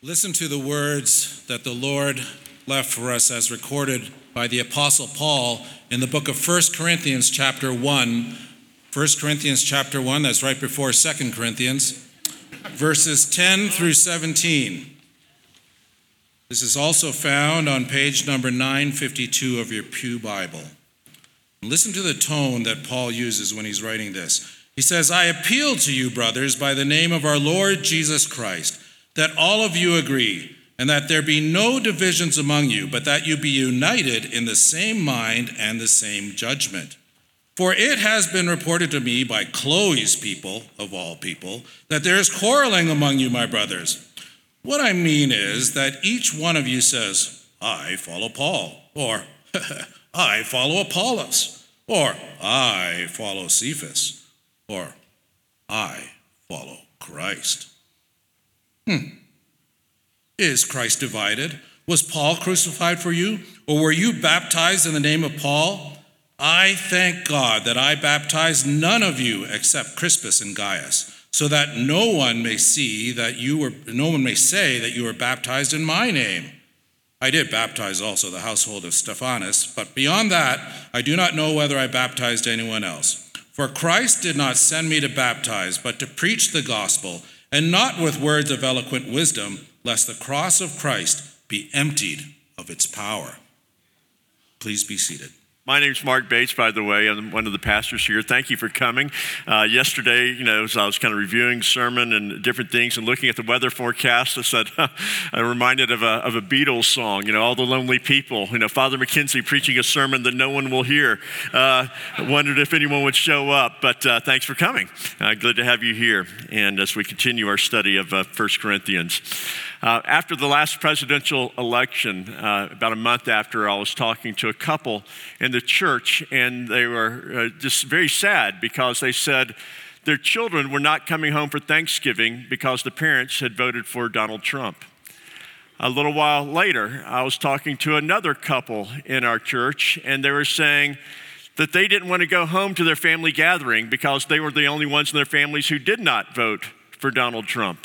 Listen to the words that the Lord left for us as recorded by the apostle Paul in the book of 1 Corinthians chapter 1. 1 Corinthians chapter 1, that's right before 2 Corinthians, verses 10 through 17. This is also found on page number 952 of your Pew Bible. Listen to the tone that Paul uses when he's writing this. He says, I appeal to you, brothers, by the name of our Lord Jesus Christ, that all of you agree, and that there be no divisions among you, but that you be united in the same mind and the same judgment. For it has been reported to me by Chloe's people, of all people, that there is quarreling among you, my brothers. What I mean is that each one of you says, I follow Paul, or I follow Apollos, or I follow Cephas, or I follow Christ. Hmm. Is Christ divided? Was Paul crucified for you? Or were you baptized in the name of Paul? I thank God that I baptized none of you except Crispus and Gaius, so that no one may see that you were no one may say that you were baptized in my name. I did baptize also the household of Stephanas, but beyond that, I do not know whether I baptized anyone else. For Christ did not send me to baptize, but to preach the gospel, and not with words of eloquent wisdom, lest the cross of Christ be emptied of its power. Please be seated. My name's Mark Bates, by the way. I'm one of the pastors here. Thank you for coming. Uh, yesterday, you know, as I was kind of reviewing sermon and different things and looking at the weather forecast, I said, I'm reminded of a, of a Beatles song, you know, All the Lonely People. You know, Father McKenzie preaching a sermon that no one will hear. Uh, wondered if anyone would show up, but uh, thanks for coming. Uh, good to have you here. And as we continue our study of uh, 1 Corinthians. Uh, after the last presidential election, uh, about a month after, I was talking to a couple in the church, and they were uh, just very sad because they said their children were not coming home for Thanksgiving because the parents had voted for Donald Trump. A little while later, I was talking to another couple in our church, and they were saying, that they didn't want to go home to their family gathering because they were the only ones in their families who did not vote for Donald Trump.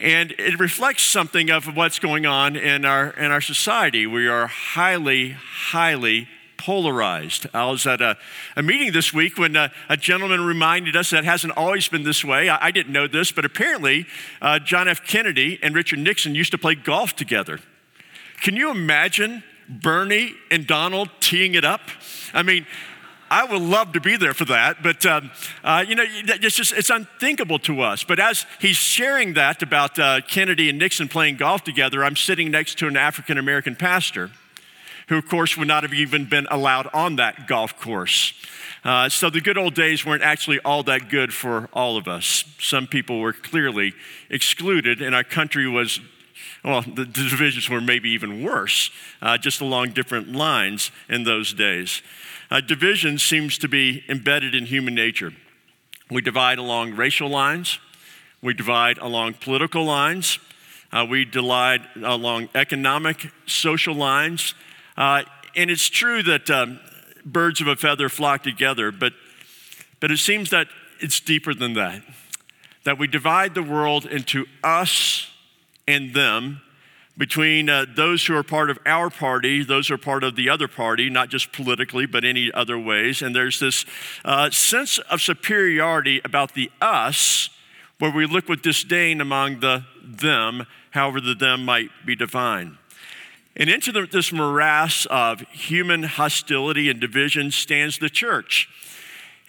And it reflects something of what's going on in our, in our society. We are highly, highly polarized. I was at a, a meeting this week when a, a, gentleman reminded us that hasn't always been this way. I, I didn't know this, but apparently uh, John F. Kennedy and Richard Nixon used to play golf together. Can you imagine Bernie and Donald teeing it up? I mean, I would love to be there for that, but um, uh, you know, it's just it's unthinkable to us. But as he's sharing that about uh, Kennedy and Nixon playing golf together, I'm sitting next to an African American pastor, who of course would not have even been allowed on that golf course. Uh, so the good old days weren't actually all that good for all of us. Some people were clearly excluded, and our country was well, the divisions were maybe even worse, uh, just along different lines in those days. Uh, division seems to be embedded in human nature. We divide along racial lines, we divide along political lines, uh, we divide along economic, social lines. Uh, and it's true that um, birds of a feather flock together, but, but it seems that it's deeper than that. That we divide the world into us and them, between uh, those who are part of our party, those who are part of the other party, not just politically, but any other ways. And there's this uh, sense of superiority about the us, where we look with disdain among the them, however the them might be defined. And into the, this morass of human hostility and division stands the church.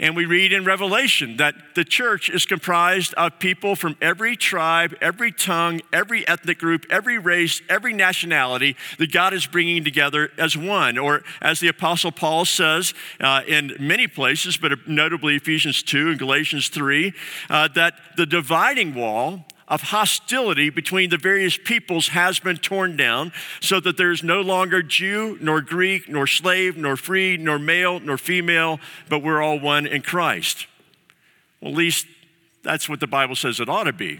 And we read in Revelation that the church is comprised of people from every tribe, every tongue, every ethnic group, every race, every nationality that God is bringing together as one. Or as the Apostle Paul says uh, in many places, but notably Ephesians 2 and Galatians 3, uh, that the dividing wall of hostility between the various peoples has been torn down so that there is no longer Jew, nor Greek, nor slave, nor free, nor male, nor female, but we're all one in Christ. Well, at least that's what the Bible says it ought to be.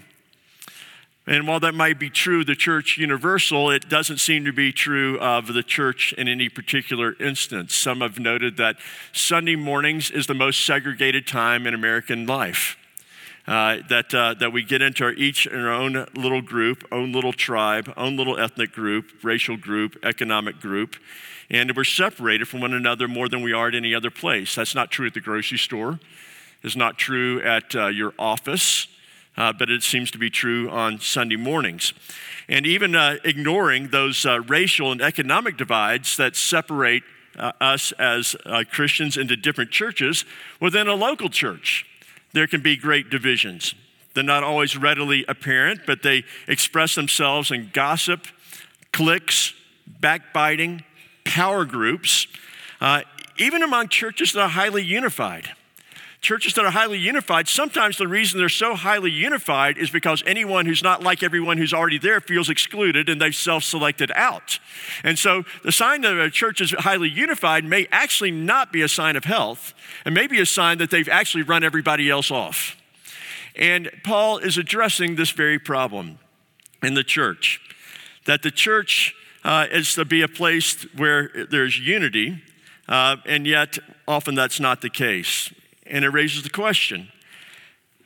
And while that might be true, the church universal, it doesn't seem to be true of the church in any particular instance. Some have noted that Sunday mornings is the most segregated time in American life. Uh, that, uh, that we get into our, each in our own little group, own little tribe, own little ethnic group, racial group, economic group, and we're separated from one another more than we are at any other place. That's not true at the grocery store. It's not true at uh, your office, uh, but it seems to be true on Sunday mornings. And even uh, ignoring those uh, racial and economic divides that separate us as Christians into different churches within a local church there can be great divisions. They're not always readily apparent, but they express themselves in gossip, cliques, backbiting, power groups, uh, even among churches that are highly unified. Churches that are highly unified, sometimes the reason they're so highly unified is because anyone who's not like everyone who's already there feels excluded and they've self selected out. And so the sign that a church is highly unified may actually not be a sign of health and may be a sign that they've actually run everybody else off. And Paul is addressing this very problem in the church that the church uh, is to be a place where there's unity, uh, and yet often that's not the case. And it raises the question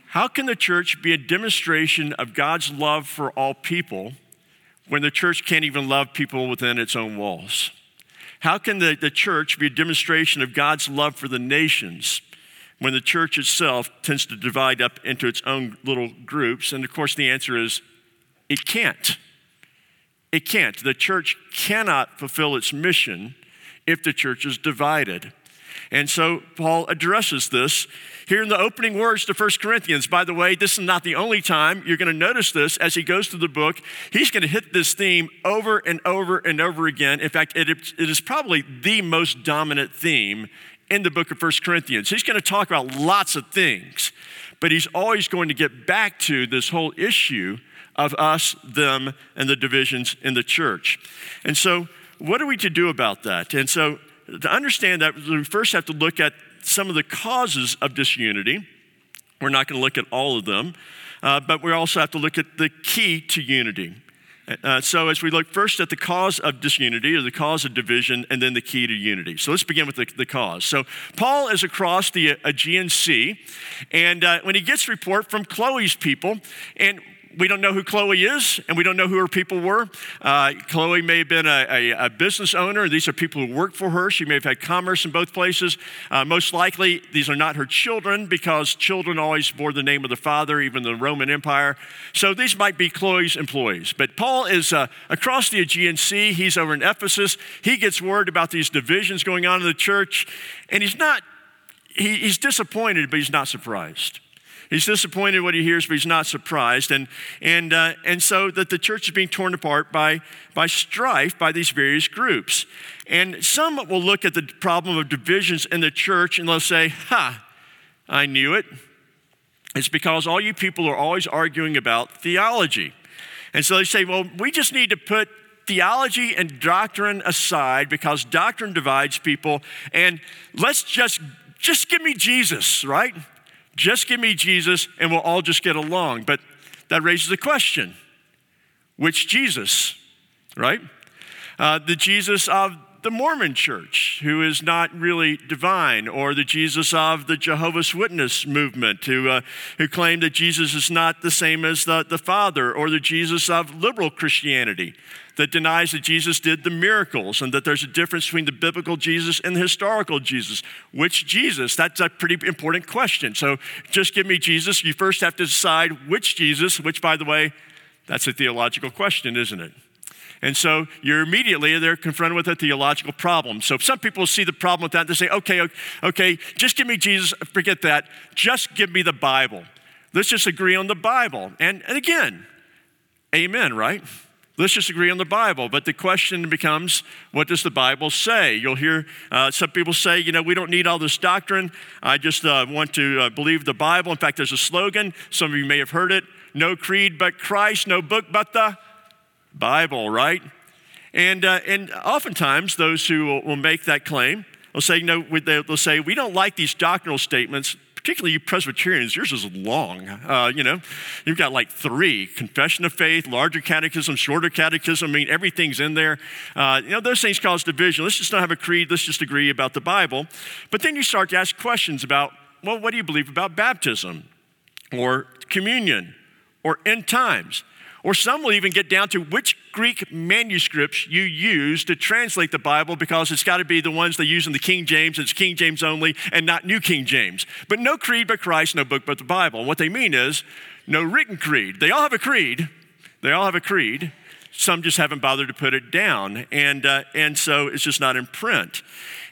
how can the church be a demonstration of God's love for all people when the church can't even love people within its own walls? How can the, the church be a demonstration of God's love for the nations when the church itself tends to divide up into its own little groups? And of course, the answer is it can't. It can't. The church cannot fulfill its mission if the church is divided. And so Paul addresses this here in the opening words to 1 Corinthians. By the way, this is not the only time you're going to notice this as he goes through the book. He's going to hit this theme over and over and over again. In fact, it, it is probably the most dominant theme in the book of 1 Corinthians. He's going to talk about lots of things, but he's always going to get back to this whole issue of us, them, and the divisions in the church. And so, what are we to do about that? And so, to understand that, we first have to look at some of the causes of disunity. We're not going to look at all of them, uh, but we also have to look at the key to unity. Uh, so, as we look first at the cause of disunity or the cause of division, and then the key to unity. So, let's begin with the, the cause. So, Paul is across the Aegean Sea, and uh, when he gets report from Chloe's people, and we don't know who Chloe is, and we don't know who her people were. Uh, Chloe may have been a, a, a, business owner. These are people who work for her. She may have had commerce in both places. Uh, most likely, these are not her children because children always bore the name of the father, even the Roman Empire. So these might be Chloe's employees. But Paul is uh, across the Aegean Sea. He's over in Ephesus. He gets word about these divisions going on in the church, and he's not, he, he's disappointed, but he's not surprised. He's disappointed what he hears, but he's not surprised. And, and, uh, and so that the church is being torn apart by, by strife by these various groups. And some will look at the problem of divisions in the church and they'll say, Ha, I knew it. It's because all you people are always arguing about theology. And so they say, well, we just need to put theology and doctrine aside because doctrine divides people and let's just just give me Jesus, right? Just give me Jesus and we'll all just get along. But that raises a question which Jesus, right? Uh, the Jesus of the Mormon church, who is not really divine, or the Jesus of the Jehovah's Witness movement, who, uh, who claim that Jesus is not the same as the, the Father, or the Jesus of liberal Christianity that denies that Jesus did the miracles and that there's a difference between the biblical Jesus and the historical Jesus. Which Jesus? That's a pretty important question. So just give me Jesus. You first have to decide which Jesus, which, by the way, that's a theological question, isn't it? And so you're immediately they're confronted with a theological problem. So some people see the problem with that. They say, okay, okay, just give me Jesus. Forget that. Just give me the Bible. Let's just agree on the Bible. And, and again, amen, right? Let's just agree on the Bible. But the question becomes, what does the Bible say? You'll hear uh, some people say, you know, we don't need all this doctrine. I just uh, want to uh, believe the Bible. In fact, there's a slogan. Some of you may have heard it no creed but Christ, no book but the Bible, right? And, uh, and oftentimes, those who will, will make that claim will say, you know, they'll say, we don't like these doctrinal statements particularly you Presbyterians, yours is long. Uh, you know, you've got like three confession of faith, larger catechism, shorter catechism. I mean, everything's in there. Uh, you know, those things cause division. Let's just not have a creed, let's just agree about the Bible. But then you start to ask questions about, well, what do you believe about baptism? or communion or end times. Or some will even get down to which Greek manuscripts you use to translate the Bible because it's got to be the ones they use in the King James, it's King James only, and not New King James. But no creed but Christ, no book but the Bible. And what they mean is no written creed. They all have a creed, they all have a creed. Some just haven't bothered to put it down, and, uh, and so it's just not in print.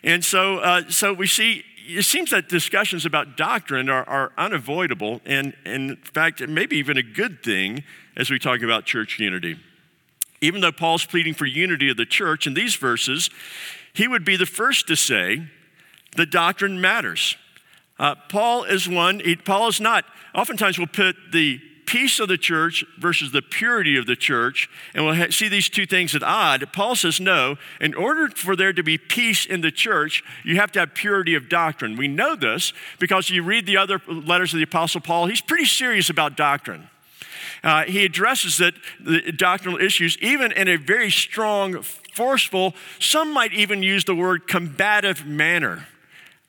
And so, uh, so we see it seems that discussions about doctrine are, are unavoidable, and, and in fact, maybe even a good thing as we talk about church unity. Even though Paul's pleading for unity of the church in these verses, he would be the first to say the doctrine matters. Uh, Paul is one, he, Paul is not. Oftentimes we'll put the peace of the church versus the purity of the church, and we'll ha- see these two things at odd. Paul says, no, in order for there to be peace in the church, you have to have purity of doctrine. We know this because you read the other letters of the Apostle Paul, he's pretty serious about doctrine. Uh, he addresses it, the doctrinal issues, even in a very strong, forceful, some might even use the word combative manner.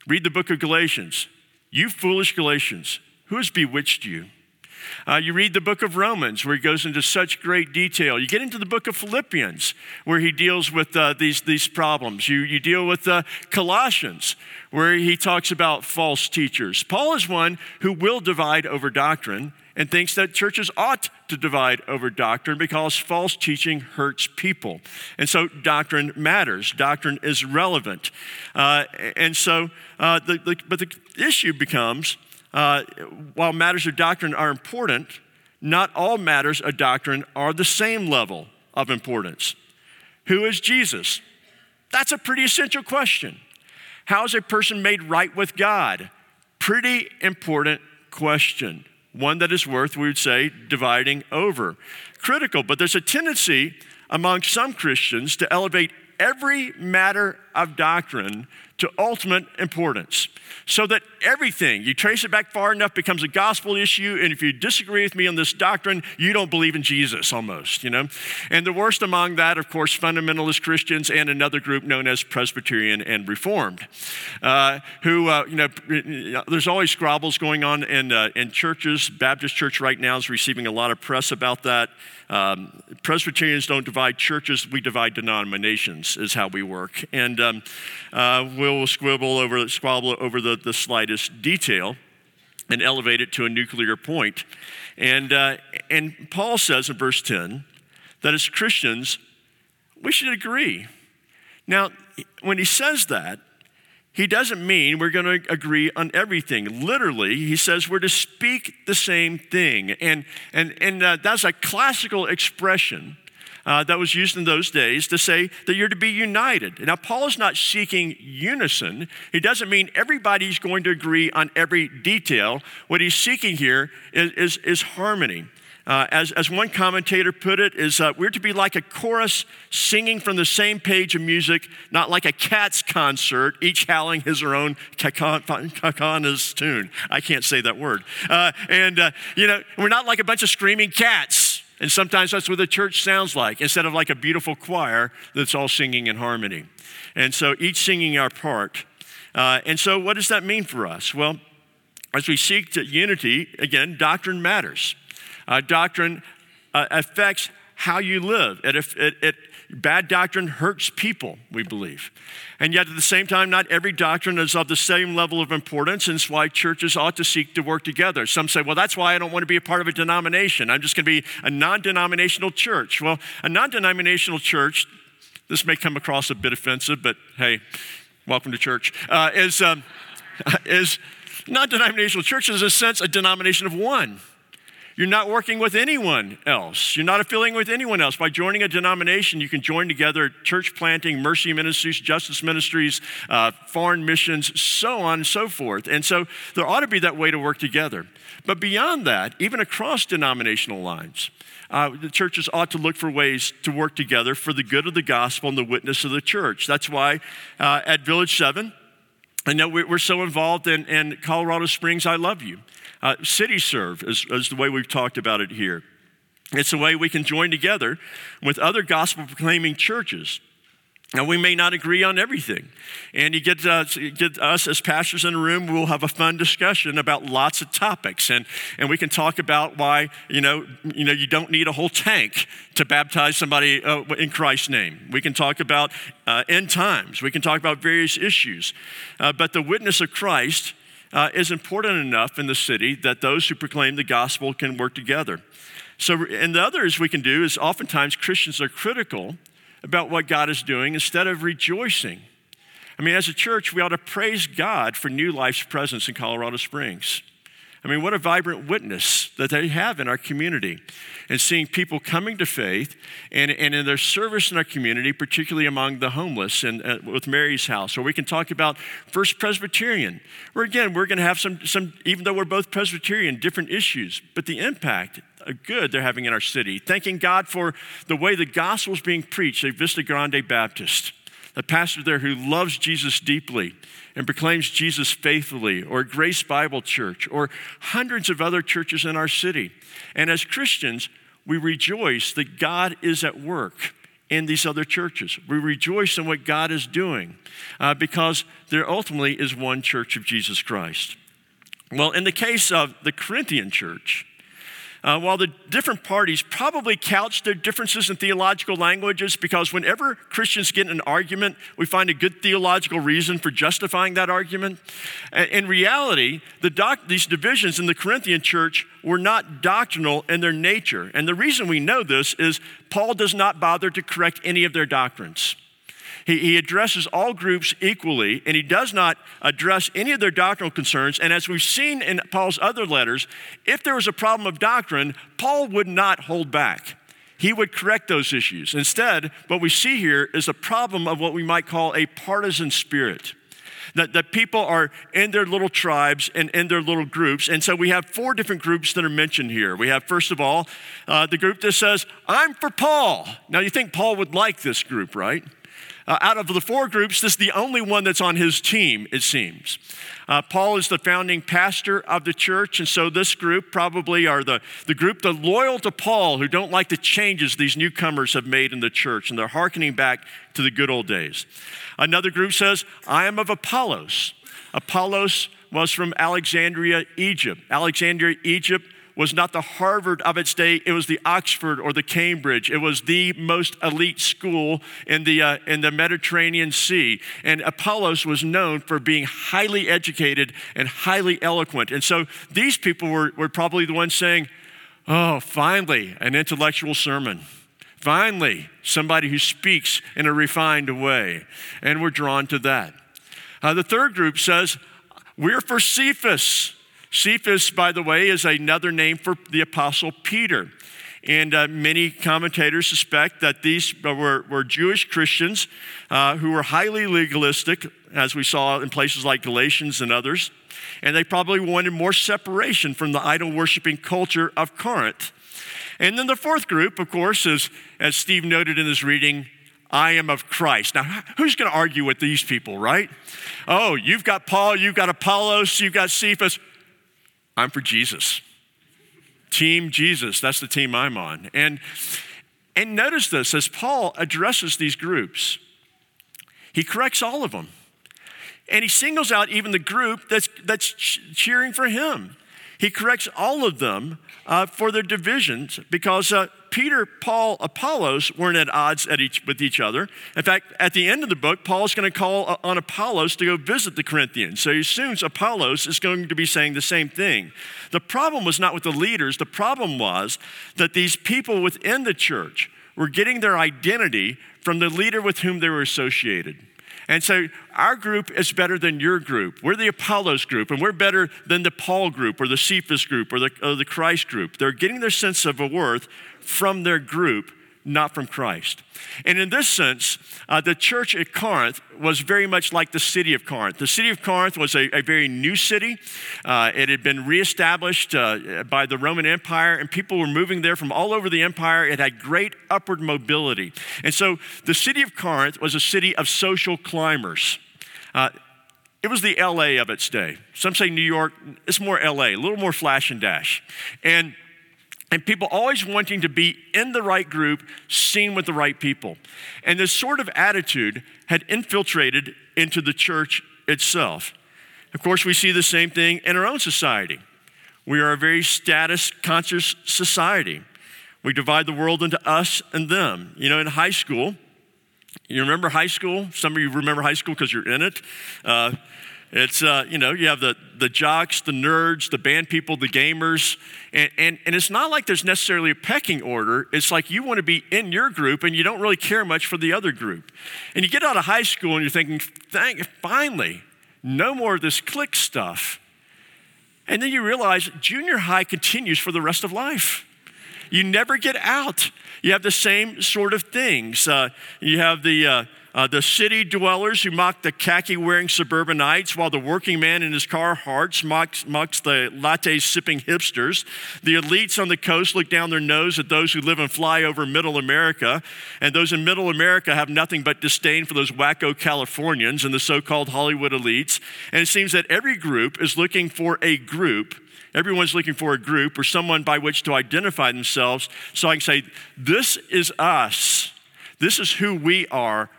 Read the book of Galatians. You foolish Galatians, who has bewitched you? Uh, you read the book of Romans, where he goes into such great detail. You get into the book of Philippians, where he deals with uh, these, these problems. You, you deal with uh, Colossians, where he talks about false teachers. Paul is one who will divide over doctrine and thinks that churches ought to divide over doctrine because false teaching hurts people. And so doctrine matters, doctrine is relevant. Uh, and so, uh, the, the, but the issue becomes uh, while matters of doctrine are important, not all matters of doctrine are the same level of importance. Who is Jesus? That's a pretty essential question. How is a person made right with God? Pretty important question. One that is worth, we would say, dividing over. Critical, but there's a tendency among some Christians to elevate every matter of doctrine to ultimate importance. So that everything, you trace it back far enough, becomes a gospel issue. And if you disagree with me on this doctrine, you don't believe in Jesus almost, you know? And the worst among that, of course, fundamentalist Christians and another group known as Presbyterian and Reformed, uh, who, uh, you know, there's always squabbles going on in, uh, in churches. Baptist Church right now is receiving a lot of press about that. Um, Presbyterians don't divide churches, we divide denominations, is how we work. And um, uh, we'll squabble over, squabble over the, the slightest detail and elevate it to a nuclear point. And, uh, and Paul says in verse 10 that as Christians, we should agree. Now, when he says that, he doesn't mean we're going to agree on everything. Literally, he says we're to speak the same thing. And, and, and uh, that's a classical expression uh, that was used in those days to say that you're to be united. Now, Paul is not seeking unison. He doesn't mean everybody's going to agree on every detail. What he's seeking here is, is, is harmony. Uh, as, as one commentator put it, is uh, we're to be like a chorus singing from the same page of music, not like a cat's concert, each howling his or own kakana's tune. I can't say that word. Uh, and, uh, you know, we're not like a bunch of screaming cats. And sometimes that's what the church sounds like, instead of like a beautiful choir that's all singing in harmony. And so each singing our part. Uh, and so, what does that mean for us? Well, as we seek to unity, again, doctrine matters. Uh, doctrine uh, affects how you live. It, it, it, bad doctrine hurts people, we believe. And yet, at the same time, not every doctrine is of the same level of importance, and it's why churches ought to seek to work together. Some say, well, that's why I don't want to be a part of a denomination. I'm just going to be a non denominational church. Well, a non denominational church, this may come across a bit offensive, but hey, welcome to church, uh, is, um, is non denominational church is, in a sense, a denomination of one. You're not working with anyone else. You're not affiliating with anyone else. By joining a denomination, you can join together church planting, mercy ministries, justice ministries, uh, foreign missions, so on and so forth. And so there ought to be that way to work together. But beyond that, even across denominational lines, uh, the churches ought to look for ways to work together for the good of the gospel and the witness of the church. That's why uh, at Village 7, I know we're so involved in, in Colorado Springs, I love you. Uh, CityServe is, is the way we've talked about it here. It's a way we can join together with other gospel proclaiming churches Now, we may not agree on everything. And you get, uh, get us as pastors in a room, we'll have a fun discussion about lots of topics. And, and we can talk about why, you know, you know, you don't need a whole tank to baptize somebody uh, in Christ's name. We can talk about uh, end times. We can talk about various issues. Uh, but the witness of Christ uh, is important enough in the city that those who proclaim the gospel can work together. So, and the others we can do is oftentimes Christians are critical about what God is doing instead of rejoicing. I mean, as a church, we ought to praise God for New Life's presence in Colorado Springs. I mean, what a vibrant witness that they have in our community and seeing people coming to faith and, and in their service in our community, particularly among the homeless and uh, with Mary's house. Or we can talk about First Presbyterian, where again, we're going to have some, some, even though we're both Presbyterian, different issues, but the impact good they're having in our city. Thanking God for the way the gospel is being preached at Vista Grande Baptist, a pastor there who loves Jesus deeply and proclaims Jesus faithfully, or Grace Bible Church, or hundreds of other churches in our city. And as Christians, we rejoice that God is at work in these other churches. We rejoice in what God is doing uh, because there ultimately is one church of Jesus Christ. Well, in the case of the Corinthian church, uh, while the different parties probably couch their differences in theological languages, because whenever Christians get in an argument, we find a good theological reason for justifying that argument. In reality, the doc- these divisions in the Corinthian church were not doctrinal in their nature. And the reason we know this is Paul does not bother to correct any of their doctrines. He, he addresses all groups equally, and he does not address any of their doctrinal concerns. And as we've seen in Paul's other letters, if there was a problem of doctrine, Paul would not hold back. He would correct those issues. Instead, what we see here is a problem of what we might call a partisan spirit. That, that people are in their little tribes and in their little groups. And so we have four different groups that are mentioned here. We have, first of all, uh, the group that says, I'm for Paul. Now, you think Paul would like this group, right? Uh, out of the four groups, this is the only one that's on his team, it seems. Uh, Paul is the founding pastor of the church, and so this group probably are the, the group the loyal to Paul who don't like the changes these newcomers have made in the church, and they're hearkening back to the good old days. Another group says, I am of Apollos. Apollos was from Alexandria, Egypt. Alexandria, Egypt was not the Harvard of its day, it was the Oxford or the Cambridge. It was the most elite school in the, uh, in the Mediterranean Sea. And Apollos was known for being highly educated and highly eloquent. And so these people were, were probably the ones saying, Oh, finally, an intellectual sermon. Finally, somebody who speaks in a refined way. And we're drawn to that. Uh, the third group says, We're for Cephas. Cephas, by the way, is another name for the Apostle Peter. And uh, many commentators suspect that these were, were Jewish Christians uh, who were highly legalistic, as we saw in places like Galatians and others. And they probably wanted more separation from the idol worshiping culture of Corinth. And then the fourth group, of course, is, as Steve noted in his reading, I am of Christ. Now, who's going to argue with these people, right? Oh, you've got Paul, you've got Apollos, you've got Cephas. I'm for Jesus. Team Jesus, that's the team I'm on. And, and notice this as Paul addresses these groups, he corrects all of them. And he singles out even the group that's, that's cheering for him. He corrects all of them uh, for their divisions because uh, Peter, Paul, Apollos weren't at odds at each, with each other. In fact, at the end of the book, Paul is going to call uh, on Apollos to go visit the Corinthians. So he assumes Apollos is going to be saying the same thing. The problem was not with the leaders, the problem was that these people within the church were getting their identity from the leader with whom they were associated. And so our group is better than your group. We're the Apollos group, and we're better than the Paul group or the Cephas group or the, or the Christ group. They're getting their sense of a worth from their group not from Christ. And in this sense, uh, the church at Corinth was very much like the city of Corinth. The city of Corinth was a, a very new city. Uh, it had been reestablished uh, by the Roman Empire, and people were moving there from all over the empire. It had great upward mobility. And so the city of Corinth was a city of social climbers. Uh, it was the LA of its day. Some say New York, it's more LA, a little more flash and dash. And and people always wanting to be in the right group, seen with the right people. And this sort of attitude had infiltrated into the church itself. Of course, we see the same thing in our own society. We are a very status conscious society. We divide the world into us and them. You know, in high school, you remember high school? Some of you remember high school because you're in it. Uh, it's, uh, you know, you have the, the jocks, the nerds, the band people, the gamers. And, and, and it's not like there's necessarily a pecking order. It's like you want to be in your group and you don't really care much for the other group. And you get out of high school and you're thinking, Thank, finally, no more of this clique stuff. And then you realize junior high continues for the rest of life. You never get out. You have the same sort of things. Uh, you have the uh, uh, the city dwellers who mock the khaki wearing suburbanites, while the working man in his Carhartts mocks, mocks the latte sipping hipsters. The elites on the coast look down their nose at those who live in flyover middle America, and those in middle America have nothing but disdain for those wacko Californians and the so called Hollywood elites. And it seems that every group is looking for a group Everyone's looking for a group or someone by which to identify themselves so I can say, This is us. This is who we are.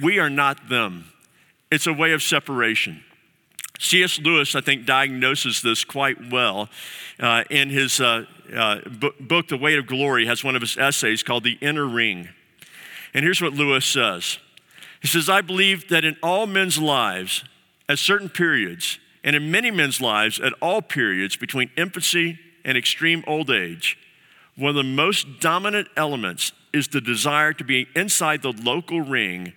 We are not them. It's a way of separation. C.S. Lewis, I think, diagnoses this quite well uh, in his uh, uh, book, The Weight of Glory, has one of his essays called The Inner Ring. And here's what Lewis says He says, I believe that in all men's lives, at certain periods, and in many men's lives, at all periods between infancy and extreme old age, one of the most dominant elements is the desire to be inside the local ring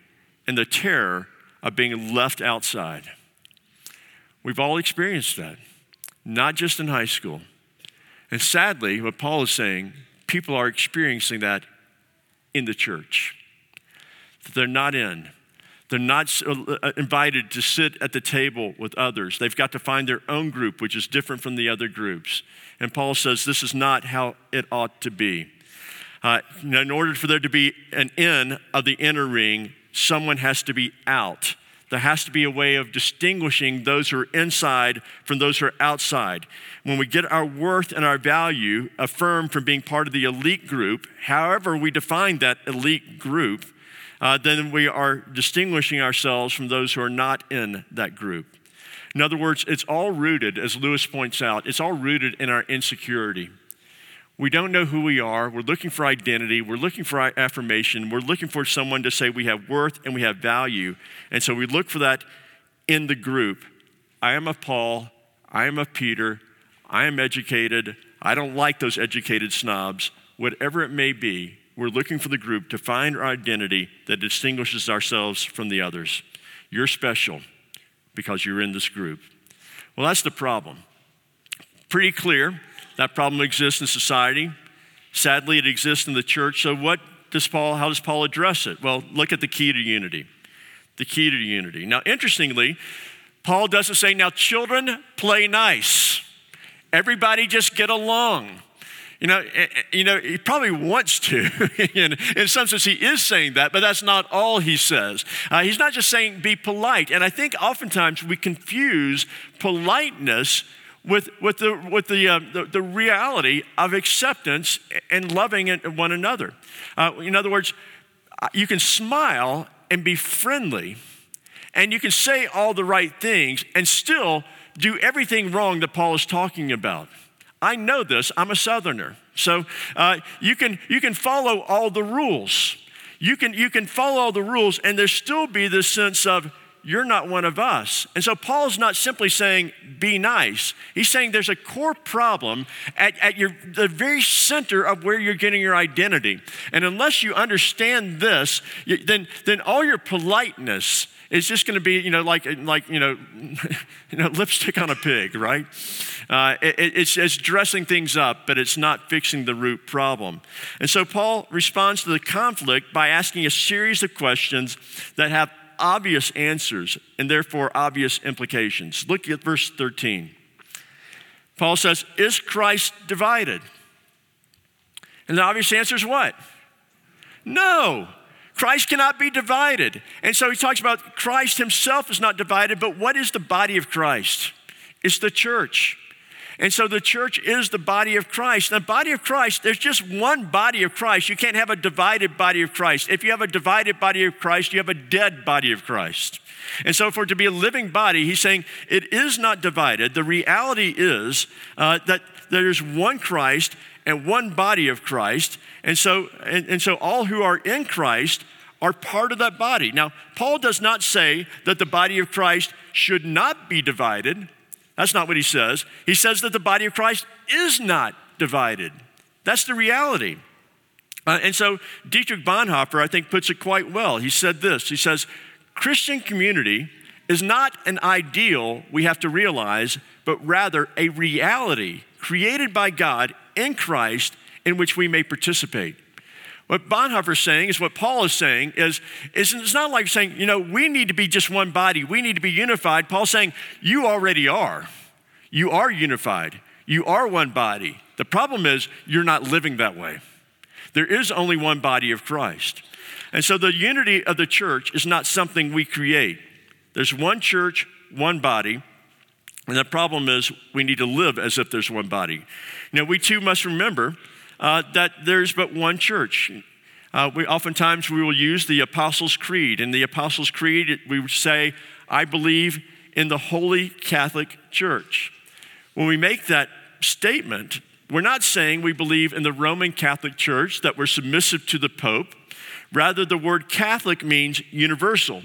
and the terror of being left outside. We've all experienced that, not just in high school. And sadly, what Paul is saying, people are experiencing that in the church. That they're not in. They're not uh, uh, invited to sit at the table with others. They've got to find their own group, which is different from the other groups. And Paul says this is not how it ought to be. Uh, in order for there to be an in of the inner ring, someone has to be out. There has to be a way of distinguishing those who are inside from those who are outside. When we get our worth and our value affirmed from being part of the elite group, however we define that elite group, uh, then we are distinguishing ourselves from those who are not in that group. In other words, it's all rooted, as Lewis points out, it's all rooted in our insecurity. We don't know who we are. We're looking for identity. We're looking for affirmation. We're looking for someone to say we have worth and we have value. And so we look for that in the group. I am of Paul. I am of Peter. I am educated. I don't like those educated snobs. Whatever it may be, we're looking for the group to find our identity that distinguishes ourselves from the others. You're special because you're in this group. Well, that's the problem. Pretty clear that problem exists in society. Sadly, it exists in the church. So, what does Paul, how does Paul address it? Well, look at the key to unity. The key to unity. Now, interestingly, Paul doesn't say, now, children, play nice. Everybody just get along. You know, eh, eh, you know, he probably wants to. in, in some sense, he is saying that, but that's not all he says. Uh, he's not just saying be polite. And I think oftentimes we confuse politeness with, with, the, with the, uh, the, the, reality of acceptance and loving one another. Uh, in other words, uh, you can smile and be friendly, and you can say all the right things and still do everything wrong that Paul is talking about. I know this, I'm a Southerner. So uh, you, can, you can follow all the rules. You can, you can follow all the rules, and there still be this sense of, you're not one of us. And so Paul's not simply saying, be nice. He's saying there's a core problem at, at your, the very center of where you're getting your identity. And unless you understand this, then, then all your politeness is just going to be, you know, like, like you, know, you know, lipstick on a pig, right? Uh, it, it's, it's dressing things up, but it's not fixing the root problem. And so Paul responds to the conflict by asking a series of questions that have obvious answers and therefore obvious implications. Look at verse 13. Paul says, Is Christ divided? And the obvious answer is what? No. Christ cannot be divided. And so he talks about Christ himself is not divided, but what is the body of Christ? It's the church. And so the church is the body of Christ. The body of Christ, there's just one body of Christ. You can't have a divided body of Christ. If you have a divided body of Christ, you have a dead body of Christ. And so, for it to be a living body, he's saying it is not divided. The reality is uh, that there's one Christ and one body of Christ. And so, and, and so, all who are in Christ are part of that body. Now, Paul does not say that the body of Christ should not be divided. That's not what he says. He says that the body of Christ is not divided. That's the reality. Uh, and so Dietrich Bonhoeffer, I think, puts it quite well. He said this He says, Christian community is not an ideal we have to realize, but rather a reality created by God in Christ in which we may participate. What Bonhoeffer is saying is what Paul is saying is, is it's not like saying, you know, we need to be just one body, we need to be unified. Paul's saying, you already are. You are unified. You are one body. The problem is you're not living that way. There is only one body of Christ. And so the unity of the church is not something we create. There's one church, one body, and the problem is we need to live as if there's one body. Now, we too must remember uh, that there's but one church. Uh, we, oftentimes we will use the Apostles' Creed. In the Apostles' Creed, we would say, I believe in the Holy Catholic Church. When we make that statement, we're not saying we believe in the Roman Catholic Church, that we're submissive to the Pope. Rather, the word Catholic means universal.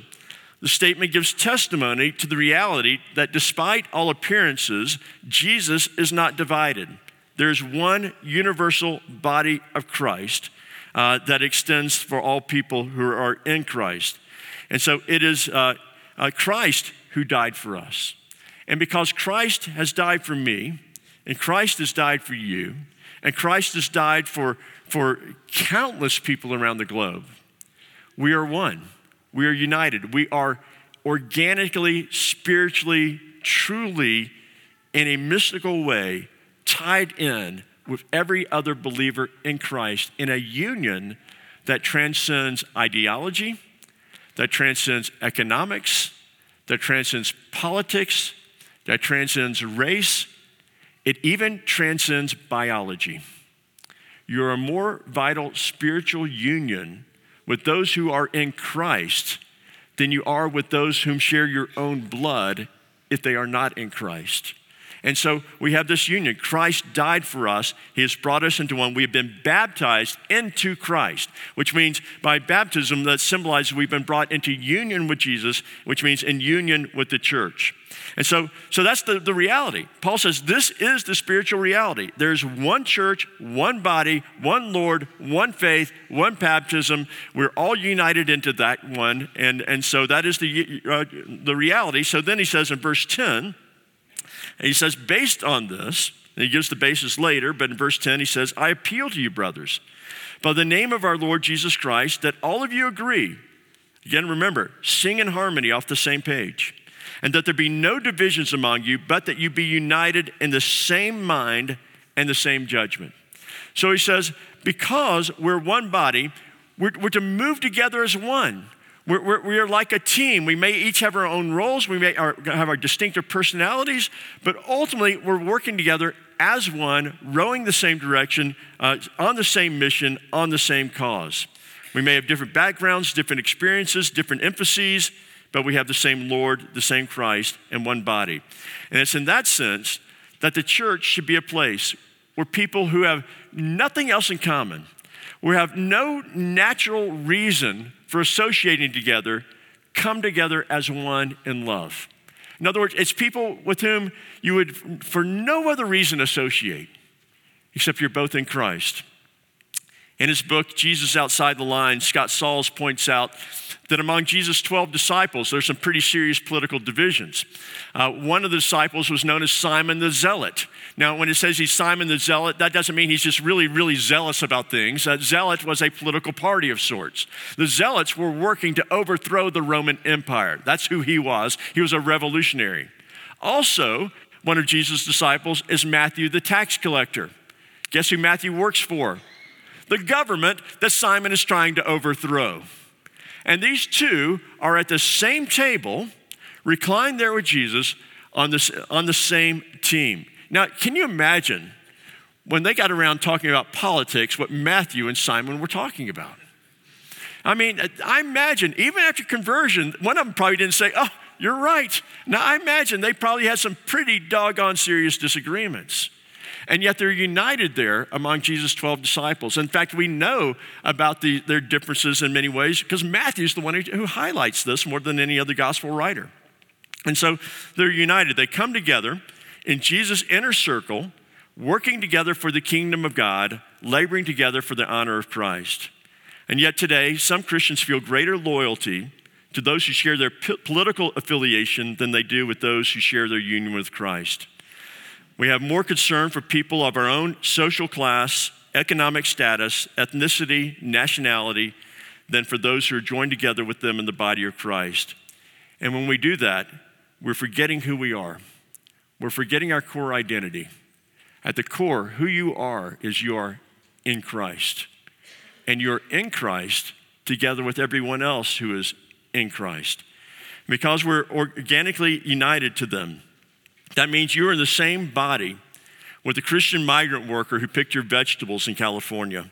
The statement gives testimony to the reality that despite all appearances, Jesus is not divided. There's one universal body of Christ uh, that extends for all people who are in Christ. And so it is uh, uh, Christ who died for us. And because Christ has died for me, and Christ has died for you, and Christ has died for, for countless people around the globe, we are one. We are united. We are organically, spiritually, truly, in a mystical way, tied in with every other believer in Christ in a union that transcends ideology, that transcends economics, that transcends politics, that transcends race, it even transcends biology. You're a more vital spiritual union with those who are in Christ than you are with those whom share your own blood if they are not in Christ. And so we have this union. Christ died for us. He has brought us into one. We have been baptized into Christ, which means by baptism that symbolizes we've been brought into union with Jesus, which means in union with the church. And so, so that's the, the reality. Paul says this is the spiritual reality. There's one church, one body, one Lord, one faith, one baptism. We're all united into that one. And, and so that is the, uh, the reality. So then he says in verse 10, and he says, based on this, and he gives the basis later, but in verse 10, he says, I appeal to you, brothers, by the name of our Lord Jesus Christ, that all of you agree. Again, remember, sing in harmony off the same page. And that there be no divisions among you, but that you be united in the same mind and the same judgment. So he says, because we're one body, we're, we're to move together as one. We're, we're, we are like a team. We may each have our own roles, we may have our distinctive personalities, but ultimately we're working together as one, rowing the same direction, uh, on the same mission, on the same cause. We may have different backgrounds, different experiences, different emphases, but we have the same Lord, the same Christ, and one body. And it's in that sense that the church should be a place where people who have nothing else in common, we have no natural reason for associating together come together as one in love. In other words, it's people with whom you would, for no other reason, associate, except you're both in Christ. In his book, Jesus Outside the Lines, Scott Sauls points out that among Jesus' 12 disciples, there's some pretty serious political divisions. Uh, one of the disciples was known as Simon the Zealot. Now, when it says he's Simon the Zealot, that doesn't mean he's just really, really zealous about things. Zealot was a political party of sorts. The Zealots were working to overthrow the Roman Empire. That's who he was. He was a revolutionary. Also, one of Jesus' disciples is Matthew the tax collector. Guess who Matthew works for? The government that Simon is trying to overthrow. And these two are at the same table, reclined there with Jesus on, this, on the same team. Now, can you imagine when they got around talking about politics what Matthew and Simon were talking about? I mean, I imagine even after conversion, one of them probably didn't say, Oh, you're right. Now, I imagine they probably had some pretty doggone serious disagreements. And yet they're united there among Jesus' 12 disciples. In fact, we know about the, their differences in many ways because Matthew's the one who, highlights this more than any other gospel writer. And so they're united. They come together in Jesus' inner circle, working together for the kingdom of God, laboring together for the honor of Christ. And yet today, some Christians feel greater loyalty to those who share their p- political affiliation than they do with those who share their union with Christ. We have more concern for people of our own social class, economic status, ethnicity, nationality than for those who are joined together with them in the body of Christ. And when we do that, we're forgetting who we are. We're forgetting our core identity. At the core, who you are is you are in Christ. And you're in Christ together with everyone else who is in Christ. Because we're organically united to them, that means you're in the same body with the Christian migrant worker who picked your vegetables in California,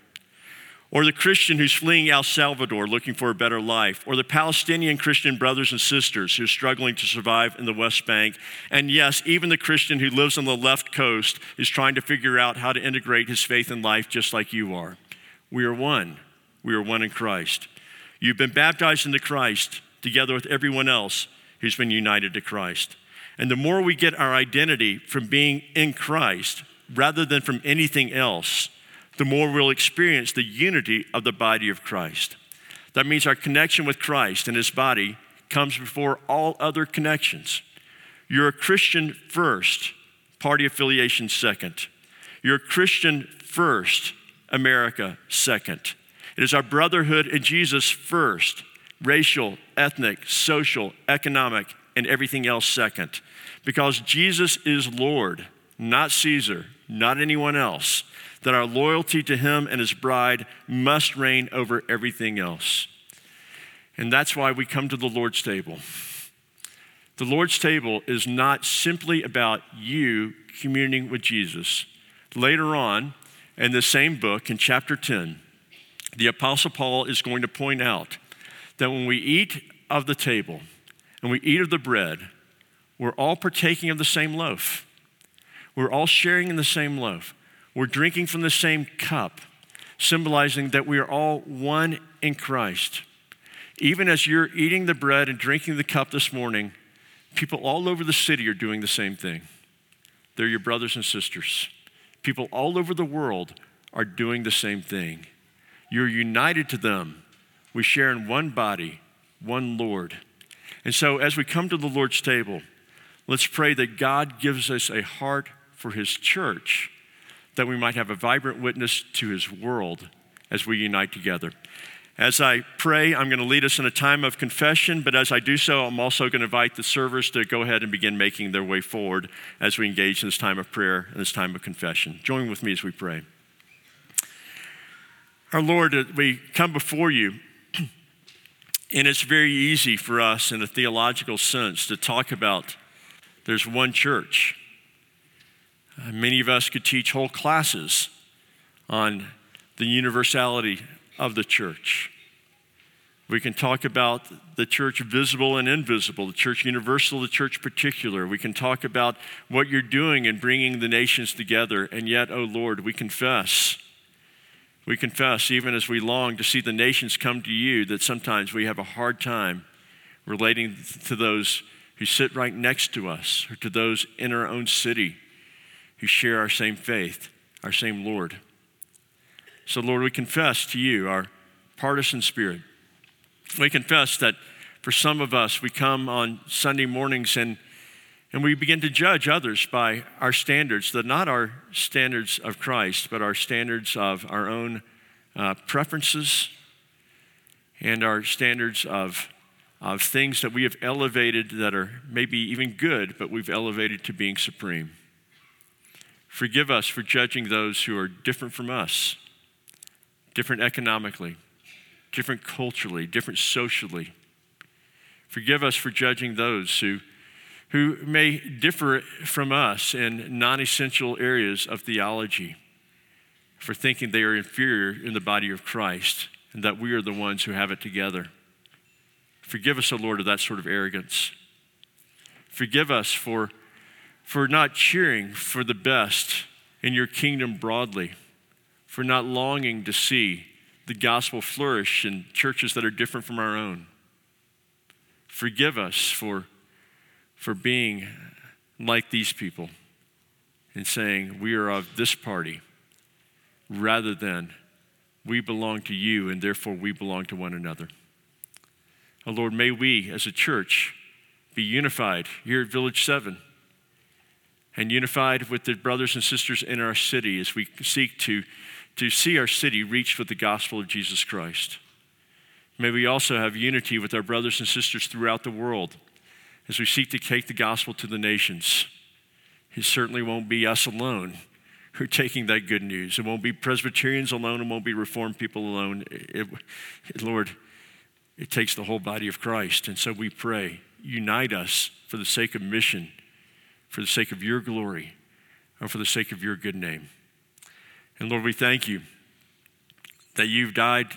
or the Christian who's fleeing El Salvador looking for a better life, or the Palestinian Christian brothers and sisters who are struggling to survive in the West Bank. And yes, even the Christian who lives on the left coast is trying to figure out how to integrate his faith in life just like you are. We are one. We are one in Christ. You've been baptized into Christ together with everyone else who's been united to Christ. And the more we get our identity from being in Christ rather than from anything else, the more we'll experience the unity of the body of Christ. That means our connection with Christ and his body comes before all other connections. You're a Christian first, party affiliation second. You're a Christian first, America second. It is our brotherhood in Jesus first, racial, ethnic, social, economic, and everything else second. Because Jesus is Lord, not Caesar, not anyone else, that our loyalty to him and his bride must reign over everything else. And that's why we come to the Lord's table. The Lord's table is not simply about you communing with Jesus. Later on in the same book, in chapter 10, the Apostle Paul is going to point out that when we eat of the table, and we eat of the bread, we're all partaking of the same loaf. We're all sharing in the same loaf. We're drinking from the same cup, symbolizing that we are all one in Christ. Even as you're eating the bread and drinking the cup this morning, people all over the city are doing the same thing. They're your brothers and sisters. People all over the world are doing the same thing. You're united to them. We share in one body, one Lord. And so, as we come to the Lord's table, let's pray that God gives us a heart for His church, that we might have a vibrant witness to His world as we unite together. As I pray, I'm going to lead us in a time of confession, but as I do so, I'm also going to invite the servers to go ahead and begin making their way forward as we engage in this time of prayer and this time of confession. Join with me as we pray. Our Lord, uh, we come before you and it's very easy for us in a theological sense to talk about there's one church. Uh, many of us could teach whole classes on the universality of the church. We can talk about the church visible and invisible, the church universal, the church particular. We can talk about what you're doing in bringing the nations together. And yet, oh Lord, we confess we confess, even as we long to see the nations come to you, that sometimes we have a hard time relating to those who sit right next to us or to those in our own city who share our same faith, our same Lord. So, Lord, we confess to you our partisan spirit. We confess that for some of us, we come on Sunday mornings and and we begin to judge others by our standards, that not our standards of Christ, but our standards of our own uh, preferences and our standards of, of things that we have elevated that are maybe even good, but we've elevated to being supreme. Forgive us for judging those who are different from us, different economically, different culturally, different socially. Forgive us for judging those who who may differ from us in non essential areas of theology for thinking they are inferior in the body of Christ and that we are the ones who have it together. Forgive us, O Lord, of that sort of arrogance. Forgive us for, for not cheering for the best in your kingdom broadly, for not longing to see the gospel flourish in churches that are different from our own. Forgive us for for being like these people and saying, We are of this party, rather than we belong to you and therefore we belong to one another. Oh Lord, may we as a church be unified here at Village 7 and unified with the brothers and sisters in our city as we seek to, to see our city reached with the gospel of Jesus Christ. May we also have unity with our brothers and sisters throughout the world as we seek to take the gospel to the nations. It certainly won't be us alone who are taking that good news. It won't be Presbyterians alone. It won't be Reformed people alone. It, it, Lord, it takes the whole body of Christ. And so we pray, unite us for the sake of mission, for the sake of your glory, and for the sake of your good name. And Lord, we thank you that you've died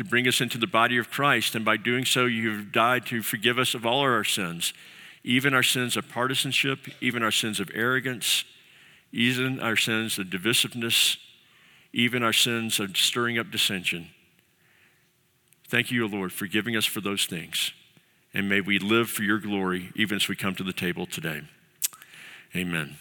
to bring us into the body of Christ. And by doing so, you've died to forgive us of all our sins, even our sins of partisanship, even our sins of arrogance, even our sins of divisiveness, even our sins of stirring up dissension. Thank you, O Lord, for giving us for those things. And may we live for your glory even as we come to the table today. Amen.